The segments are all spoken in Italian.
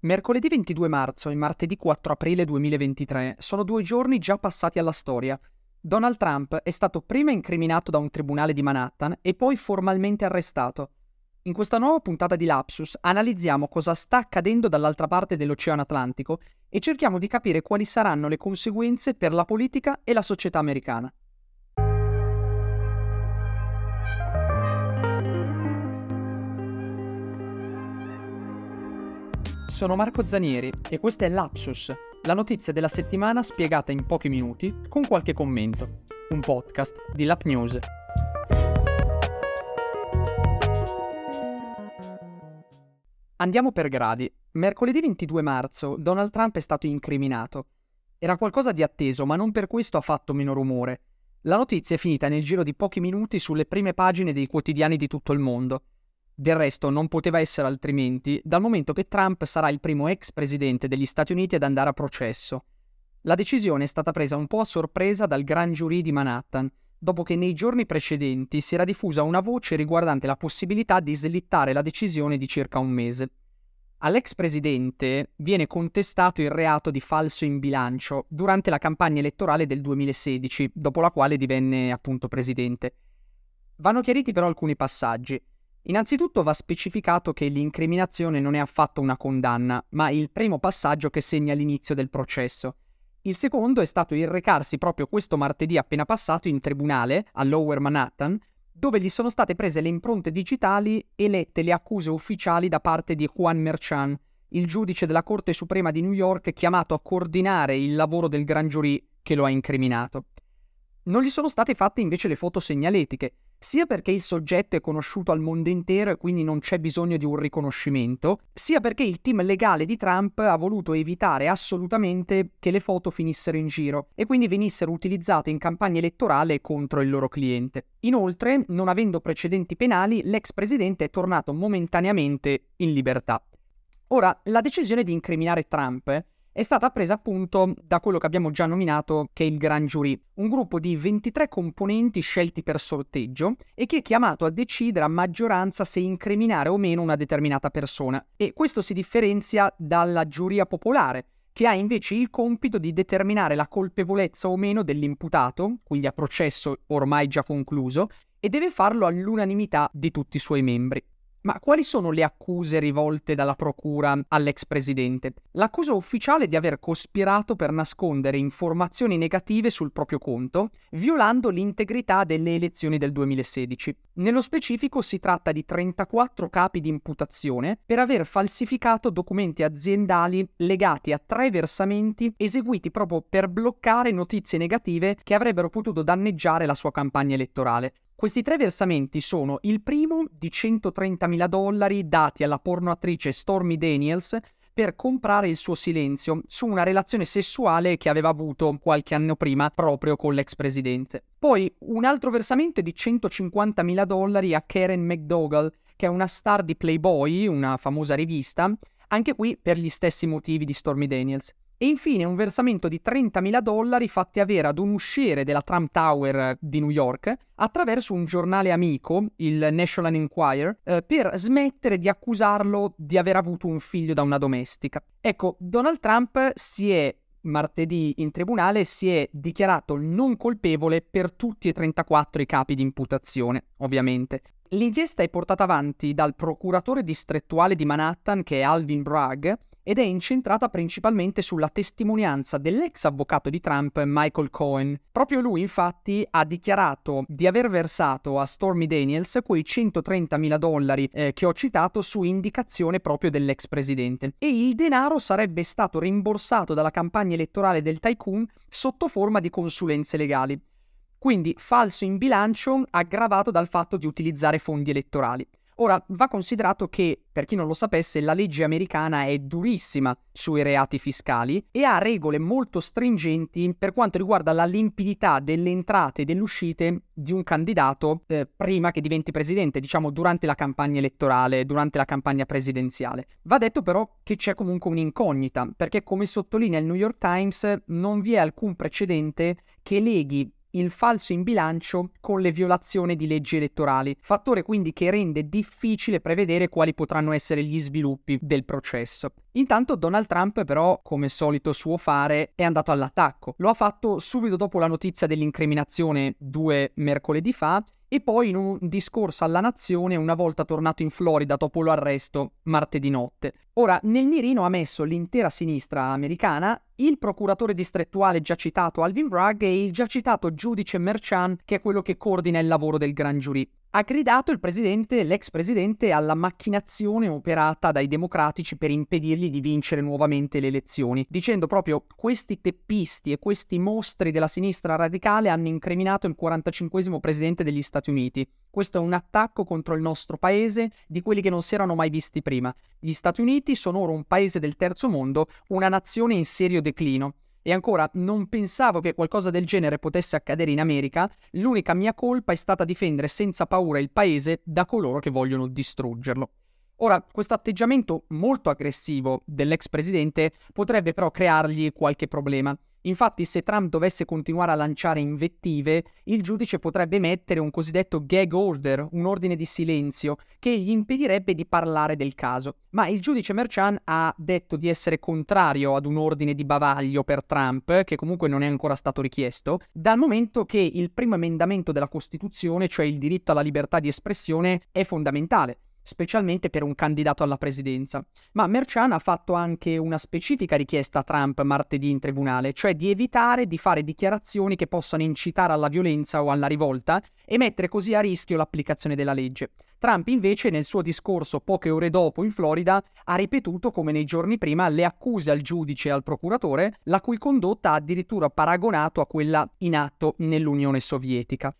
Mercoledì 22 marzo e martedì 4 aprile 2023 sono due giorni già passati alla storia. Donald Trump è stato prima incriminato da un tribunale di Manhattan e poi formalmente arrestato. In questa nuova puntata di Lapsus analizziamo cosa sta accadendo dall'altra parte dell'Oceano Atlantico e cerchiamo di capire quali saranno le conseguenze per la politica e la società americana. Sono Marco Zanieri e questo è Lapsus, la notizia della settimana spiegata in pochi minuti con qualche commento. Un podcast di Lap News. Andiamo per gradi. Mercoledì 22 marzo Donald Trump è stato incriminato. Era qualcosa di atteso, ma non per questo ha fatto meno rumore. La notizia è finita nel giro di pochi minuti sulle prime pagine dei quotidiani di tutto il mondo. Del resto non poteva essere altrimenti, dal momento che Trump sarà il primo ex presidente degli Stati Uniti ad andare a processo. La decisione è stata presa un po' a sorpresa dal Grand Jury di Manhattan, dopo che nei giorni precedenti si era diffusa una voce riguardante la possibilità di slittare la decisione di circa un mese. All'ex presidente viene contestato il reato di falso in bilancio durante la campagna elettorale del 2016, dopo la quale divenne appunto presidente. Vanno chiariti però alcuni passaggi. Innanzitutto va specificato che l'incriminazione non è affatto una condanna, ma il primo passaggio che segna l'inizio del processo. Il secondo è stato il recarsi proprio questo martedì appena passato in tribunale, a Lower Manhattan, dove gli sono state prese le impronte digitali e lette le accuse ufficiali da parte di Juan Merchan, il giudice della Corte Suprema di New York chiamato a coordinare il lavoro del gran giurì che lo ha incriminato. Non gli sono state fatte invece le foto segnaletiche, sia perché il soggetto è conosciuto al mondo intero e quindi non c'è bisogno di un riconoscimento, sia perché il team legale di Trump ha voluto evitare assolutamente che le foto finissero in giro e quindi venissero utilizzate in campagna elettorale contro il loro cliente. Inoltre, non avendo precedenti penali, l'ex presidente è tornato momentaneamente in libertà. Ora, la decisione di incriminare Trump è stata presa appunto da quello che abbiamo già nominato che è il Grand Jury, un gruppo di 23 componenti scelti per sorteggio e che è chiamato a decidere a maggioranza se incriminare o meno una determinata persona. E questo si differenzia dalla giuria popolare, che ha invece il compito di determinare la colpevolezza o meno dell'imputato, quindi a processo ormai già concluso, e deve farlo all'unanimità di tutti i suoi membri. Ma quali sono le accuse rivolte dalla procura all'ex presidente? L'accusa ufficiale è di aver cospirato per nascondere informazioni negative sul proprio conto, violando l'integrità delle elezioni del 2016. Nello specifico si tratta di 34 capi di imputazione per aver falsificato documenti aziendali legati a tre versamenti eseguiti proprio per bloccare notizie negative che avrebbero potuto danneggiare la sua campagna elettorale. Questi tre versamenti sono il primo di 130.000 dollari dati alla pornoattrice Stormy Daniels per comprare il suo silenzio su una relazione sessuale che aveva avuto qualche anno prima proprio con l'ex presidente. Poi un altro versamento è di 150.000 dollari a Karen McDougall, che è una star di Playboy, una famosa rivista, anche qui per gli stessi motivi di Stormy Daniels. E infine un versamento di 30.000 dollari fatti avere ad un usciere della Trump Tower di New York attraverso un giornale amico, il National Enquirer, eh, per smettere di accusarlo di aver avuto un figlio da una domestica. Ecco, Donald Trump si è martedì in tribunale si è dichiarato non colpevole per tutti e 34 i capi di imputazione, ovviamente. L'inchiesta è portata avanti dal procuratore distrettuale di Manhattan, che è Alvin Bragg, ed è incentrata principalmente sulla testimonianza dell'ex avvocato di Trump Michael Cohen. Proprio lui infatti ha dichiarato di aver versato a Stormy Daniels quei 130.000 dollari eh, che ho citato su indicazione proprio dell'ex presidente e il denaro sarebbe stato rimborsato dalla campagna elettorale del tycoon sotto forma di consulenze legali. Quindi falso in bilancio aggravato dal fatto di utilizzare fondi elettorali. Ora, va considerato che, per chi non lo sapesse, la legge americana è durissima sui reati fiscali e ha regole molto stringenti per quanto riguarda la limpidità delle entrate e delle uscite di un candidato eh, prima che diventi presidente, diciamo durante la campagna elettorale, durante la campagna presidenziale. Va detto però che c'è comunque un'incognita, perché come sottolinea il New York Times non vi è alcun precedente che leghi il falso in bilancio con le violazioni di leggi elettorali, fattore quindi che rende difficile prevedere quali potranno essere gli sviluppi del processo. Intanto Donald Trump però, come solito suo fare, è andato all'attacco. Lo ha fatto subito dopo la notizia dell'incriminazione due mercoledì fa e poi in un discorso alla nazione una volta tornato in Florida dopo l'arresto martedì notte. Ora, nel mirino ha messo l'intera sinistra americana, il procuratore distrettuale già citato Alvin Bragg e il già citato giudice Merchan, che è quello che coordina il lavoro del Grand Jury ha gridato il presidente, l'ex presidente, alla macchinazione operata dai democratici per impedirgli di vincere nuovamente le elezioni, dicendo proprio questi teppisti e questi mostri della sinistra radicale hanno incriminato il 45 presidente degli Stati Uniti. Questo è un attacco contro il nostro paese di quelli che non si erano mai visti prima. Gli Stati Uniti sono ora un paese del terzo mondo, una nazione in serio declino. E ancora, non pensavo che qualcosa del genere potesse accadere in America, l'unica mia colpa è stata difendere senza paura il paese da coloro che vogliono distruggerlo. Ora, questo atteggiamento molto aggressivo dell'ex presidente potrebbe però creargli qualche problema. Infatti, se Trump dovesse continuare a lanciare invettive, il giudice potrebbe mettere un cosiddetto gag order, un ordine di silenzio, che gli impedirebbe di parlare del caso. Ma il giudice Merchan ha detto di essere contrario ad un ordine di bavaglio per Trump, che comunque non è ancora stato richiesto, dal momento che il primo emendamento della Costituzione, cioè il diritto alla libertà di espressione, è fondamentale specialmente per un candidato alla presidenza. Ma Merchan ha fatto anche una specifica richiesta a Trump martedì in tribunale, cioè di evitare di fare dichiarazioni che possano incitare alla violenza o alla rivolta e mettere così a rischio l'applicazione della legge. Trump invece nel suo discorso poche ore dopo in Florida ha ripetuto come nei giorni prima le accuse al giudice e al procuratore, la cui condotta ha addirittura paragonato a quella in atto nell'Unione Sovietica.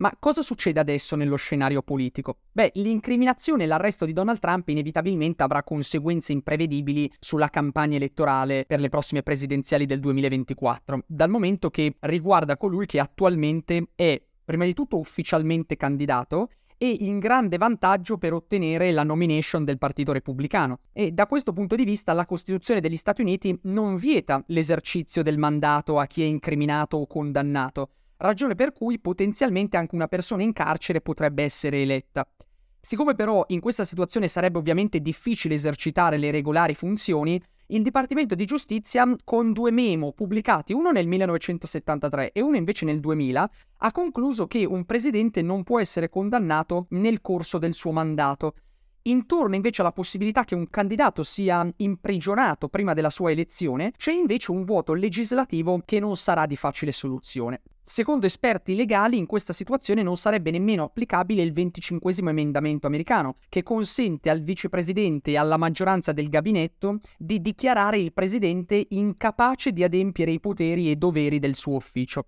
Ma cosa succede adesso nello scenario politico? Beh, l'incriminazione e l'arresto di Donald Trump inevitabilmente avrà conseguenze imprevedibili sulla campagna elettorale per le prossime presidenziali del 2024, dal momento che riguarda colui che attualmente è, prima di tutto, ufficialmente candidato e in grande vantaggio per ottenere la nomination del Partito Repubblicano. E da questo punto di vista la Costituzione degli Stati Uniti non vieta l'esercizio del mandato a chi è incriminato o condannato, ragione per cui potenzialmente anche una persona in carcere potrebbe essere eletta. Siccome però in questa situazione sarebbe ovviamente difficile esercitare le regolari funzioni, il Dipartimento di Giustizia, con due memo pubblicati, uno nel 1973 e uno invece nel 2000, ha concluso che un presidente non può essere condannato nel corso del suo mandato, Intorno invece alla possibilità che un candidato sia imprigionato prima della sua elezione, c'è invece un vuoto legislativo che non sarà di facile soluzione. Secondo esperti legali, in questa situazione non sarebbe nemmeno applicabile il 25 emendamento americano, che consente al vicepresidente e alla maggioranza del gabinetto di dichiarare il presidente incapace di adempiere i poteri e doveri del suo ufficio.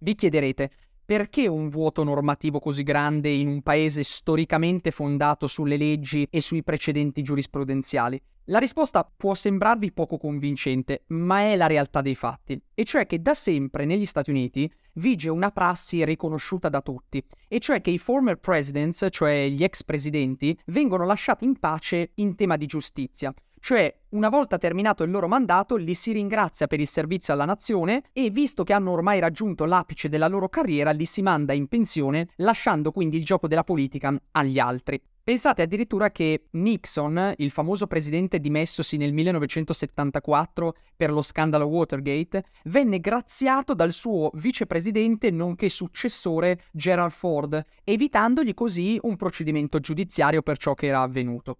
Vi chiederete, perché un vuoto normativo così grande in un paese storicamente fondato sulle leggi e sui precedenti giurisprudenziali? La risposta può sembrarvi poco convincente, ma è la realtà dei fatti, e cioè che da sempre negli Stati Uniti vige una prassi riconosciuta da tutti, e cioè che i former presidents, cioè gli ex presidenti, vengono lasciati in pace in tema di giustizia, cioè, una volta terminato il loro mandato, li si ringrazia per il servizio alla nazione e, visto che hanno ormai raggiunto l'apice della loro carriera, li si manda in pensione, lasciando quindi il gioco della politica agli altri. Pensate addirittura che Nixon, il famoso presidente dimessosi nel 1974 per lo scandalo Watergate, venne graziato dal suo vicepresidente nonché successore Gerald Ford, evitandogli così un procedimento giudiziario per ciò che era avvenuto.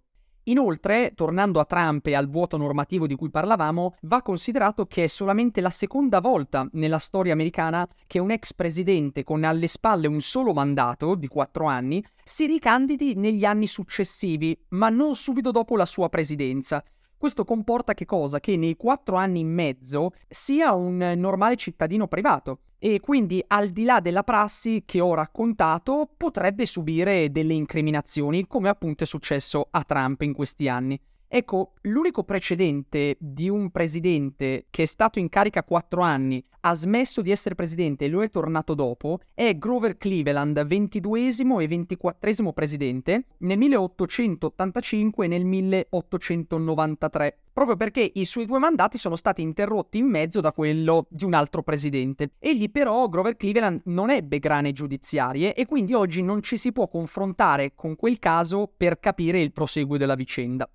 Inoltre, tornando a Trump e al vuoto normativo di cui parlavamo, va considerato che è solamente la seconda volta nella storia americana che un ex presidente con alle spalle un solo mandato di quattro anni si ricandidi negli anni successivi, ma non subito dopo la sua presidenza, questo comporta che cosa? Che nei quattro anni e mezzo sia un normale cittadino privato e quindi al di là della prassi che ho raccontato potrebbe subire delle incriminazioni come appunto è successo a Trump in questi anni. Ecco, l'unico precedente di un presidente che è stato in carica quattro anni, ha smesso di essere presidente e lo è tornato dopo, è Grover Cleveland, ventiduesimo e ventiquattresimo presidente, nel 1885 e nel 1893 proprio perché i suoi due mandati sono stati interrotti in mezzo da quello di un altro presidente. Egli però, Grover Cleveland, non ebbe grane giudiziarie e quindi oggi non ci si può confrontare con quel caso per capire il proseguo della vicenda.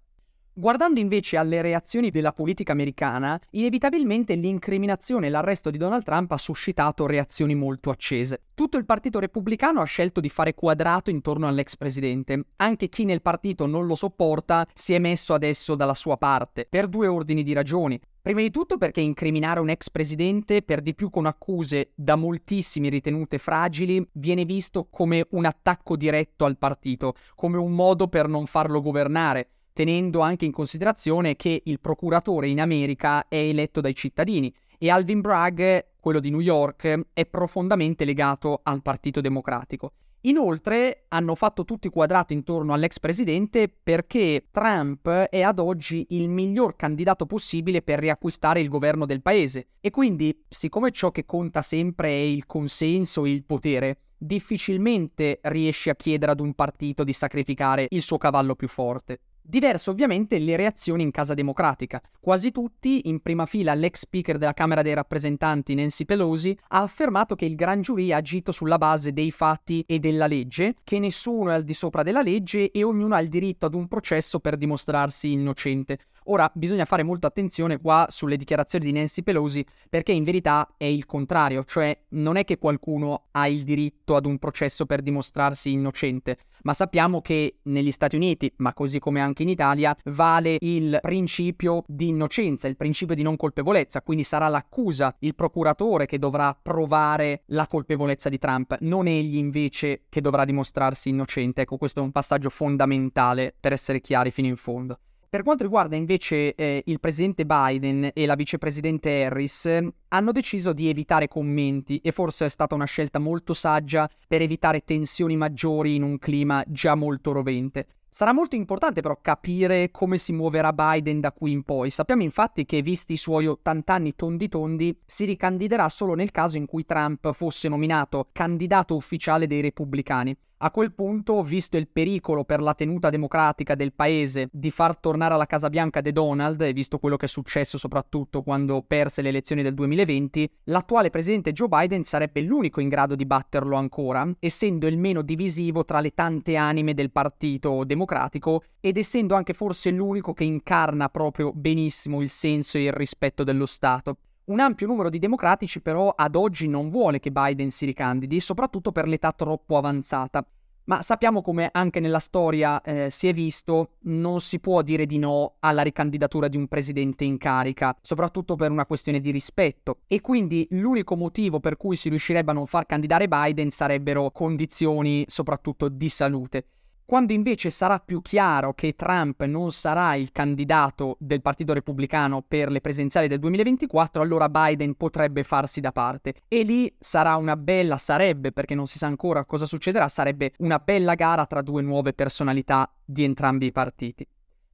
Guardando invece alle reazioni della politica americana, inevitabilmente l'incriminazione e l'arresto di Donald Trump ha suscitato reazioni molto accese. Tutto il partito repubblicano ha scelto di fare quadrato intorno all'ex presidente. Anche chi nel partito non lo sopporta si è messo adesso dalla sua parte, per due ordini di ragioni. Prima di tutto perché incriminare un ex presidente, per di più con accuse da moltissimi ritenute fragili, viene visto come un attacco diretto al partito, come un modo per non farlo governare tenendo anche in considerazione che il procuratore in America è eletto dai cittadini e Alvin Bragg, quello di New York, è profondamente legato al Partito Democratico. Inoltre hanno fatto tutti quadrato intorno all'ex presidente perché Trump è ad oggi il miglior candidato possibile per riacquistare il governo del paese e quindi, siccome ciò che conta sempre è il consenso e il potere, difficilmente riesce a chiedere ad un partito di sacrificare il suo cavallo più forte. Diverse ovviamente le reazioni in Casa Democratica. Quasi tutti, in prima fila l'ex speaker della Camera dei rappresentanti Nancy Pelosi, ha affermato che il gran giurì ha agito sulla base dei fatti e della legge, che nessuno è al di sopra della legge e ognuno ha il diritto ad un processo per dimostrarsi innocente. Ora bisogna fare molta attenzione qua sulle dichiarazioni di Nancy Pelosi perché in verità è il contrario, cioè non è che qualcuno ha il diritto ad un processo per dimostrarsi innocente, ma sappiamo che negli Stati Uniti, ma così come anche in Italia, vale il principio di innocenza, il principio di non colpevolezza, quindi sarà l'accusa, il procuratore che dovrà provare la colpevolezza di Trump, non egli invece che dovrà dimostrarsi innocente. Ecco, questo è un passaggio fondamentale per essere chiari fino in fondo. Per quanto riguarda invece eh, il presidente Biden e la vicepresidente Harris, hanno deciso di evitare commenti e forse è stata una scelta molto saggia per evitare tensioni maggiori in un clima già molto rovente. Sarà molto importante però capire come si muoverà Biden da qui in poi. Sappiamo infatti che, visti i suoi 80 anni tondi tondi, si ricandiderà solo nel caso in cui Trump fosse nominato candidato ufficiale dei repubblicani. A quel punto, visto il pericolo per la tenuta democratica del paese di far tornare alla Casa Bianca De Donald, e visto quello che è successo soprattutto quando perse le elezioni del 2020, l'attuale presidente Joe Biden sarebbe l'unico in grado di batterlo ancora, essendo il meno divisivo tra le tante anime del Partito Democratico ed essendo anche forse l'unico che incarna proprio benissimo il senso e il rispetto dello Stato. Un ampio numero di democratici però ad oggi non vuole che Biden si ricandidi, soprattutto per l'età troppo avanzata. Ma sappiamo come anche nella storia eh, si è visto, non si può dire di no alla ricandidatura di un presidente in carica, soprattutto per una questione di rispetto. E quindi l'unico motivo per cui si riuscirebbe a non far candidare Biden sarebbero condizioni soprattutto di salute. Quando invece sarà più chiaro che Trump non sarà il candidato del Partito Repubblicano per le presenziali del 2024, allora Biden potrebbe farsi da parte. E lì sarà una bella, sarebbe, perché non si sa ancora cosa succederà, sarebbe una bella gara tra due nuove personalità di entrambi i partiti.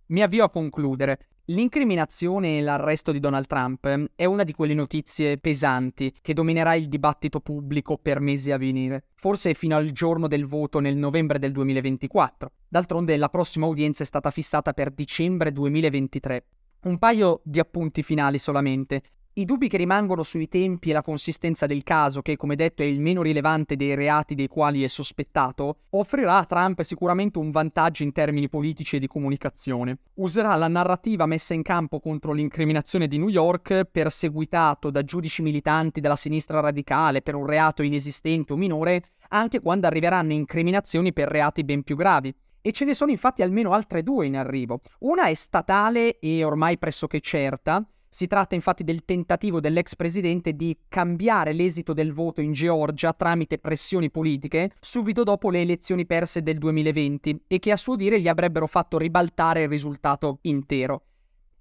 Mi avvio a concludere. L'incriminazione e l'arresto di Donald Trump è una di quelle notizie pesanti che dominerà il dibattito pubblico per mesi a venire, forse fino al giorno del voto nel novembre del 2024. D'altronde la prossima udienza è stata fissata per dicembre 2023. Un paio di appunti finali solamente. I dubbi che rimangono sui tempi e la consistenza del caso, che come detto è il meno rilevante dei reati dei quali è sospettato, offrirà a Trump sicuramente un vantaggio in termini politici e di comunicazione. Userà la narrativa messa in campo contro l'incriminazione di New York, perseguitato da giudici militanti della sinistra radicale per un reato inesistente o minore, anche quando arriveranno incriminazioni per reati ben più gravi. E ce ne sono infatti almeno altre due in arrivo. Una è statale e ormai pressoché certa, si tratta infatti del tentativo dell'ex presidente di cambiare l'esito del voto in Georgia tramite pressioni politiche subito dopo le elezioni perse del 2020 e che a suo dire gli avrebbero fatto ribaltare il risultato intero.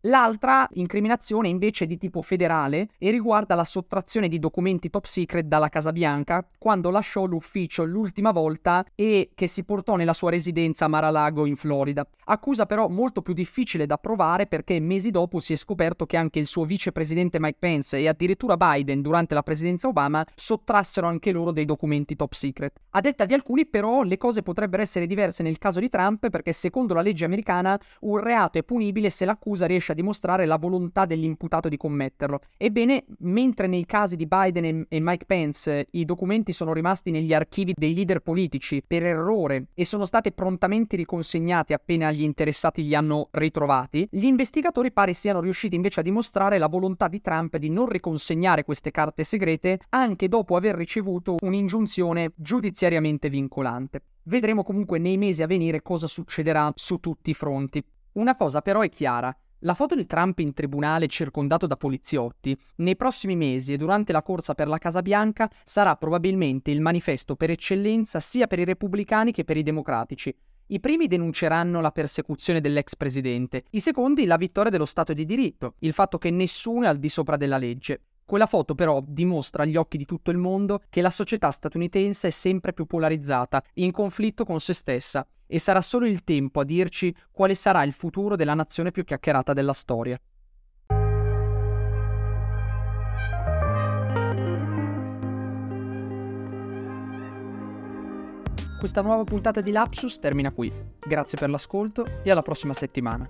L'altra incriminazione invece è di tipo federale e riguarda la sottrazione di documenti top secret dalla Casa Bianca quando lasciò l'ufficio l'ultima volta e che si portò nella sua residenza a Mar-a-Lago in Florida. Accusa però molto più difficile da provare perché mesi dopo si è scoperto che anche il suo vicepresidente Mike Pence e addirittura Biden durante la presidenza Obama sottrassero anche loro dei documenti top secret. A detta di alcuni però le cose potrebbero essere diverse nel caso di Trump perché secondo la legge americana un reato è punibile se l'accusa riesce riesce a dimostrare la volontà dell'imputato di commetterlo. Ebbene, mentre nei casi di Biden e Mike Pence i documenti sono rimasti negli archivi dei leader politici per errore e sono stati prontamente riconsegnati appena gli interessati li hanno ritrovati, gli investigatori pare siano riusciti invece a dimostrare la volontà di Trump di non riconsegnare queste carte segrete anche dopo aver ricevuto un'ingiunzione giudiziariamente vincolante. Vedremo comunque nei mesi a venire cosa succederà su tutti i fronti. Una cosa però è chiara, la foto di Trump in tribunale circondato da poliziotti nei prossimi mesi e durante la corsa per la Casa Bianca sarà probabilmente il manifesto per eccellenza sia per i repubblicani che per i democratici. I primi denunceranno la persecuzione dell'ex presidente, i secondi la vittoria dello Stato di diritto, il fatto che nessuno è al di sopra della legge. Quella foto però dimostra agli occhi di tutto il mondo che la società statunitense è sempre più polarizzata, in conflitto con se stessa, e sarà solo il tempo a dirci quale sarà il futuro della nazione più chiacchierata della storia. Questa nuova puntata di Lapsus termina qui. Grazie per l'ascolto e alla prossima settimana.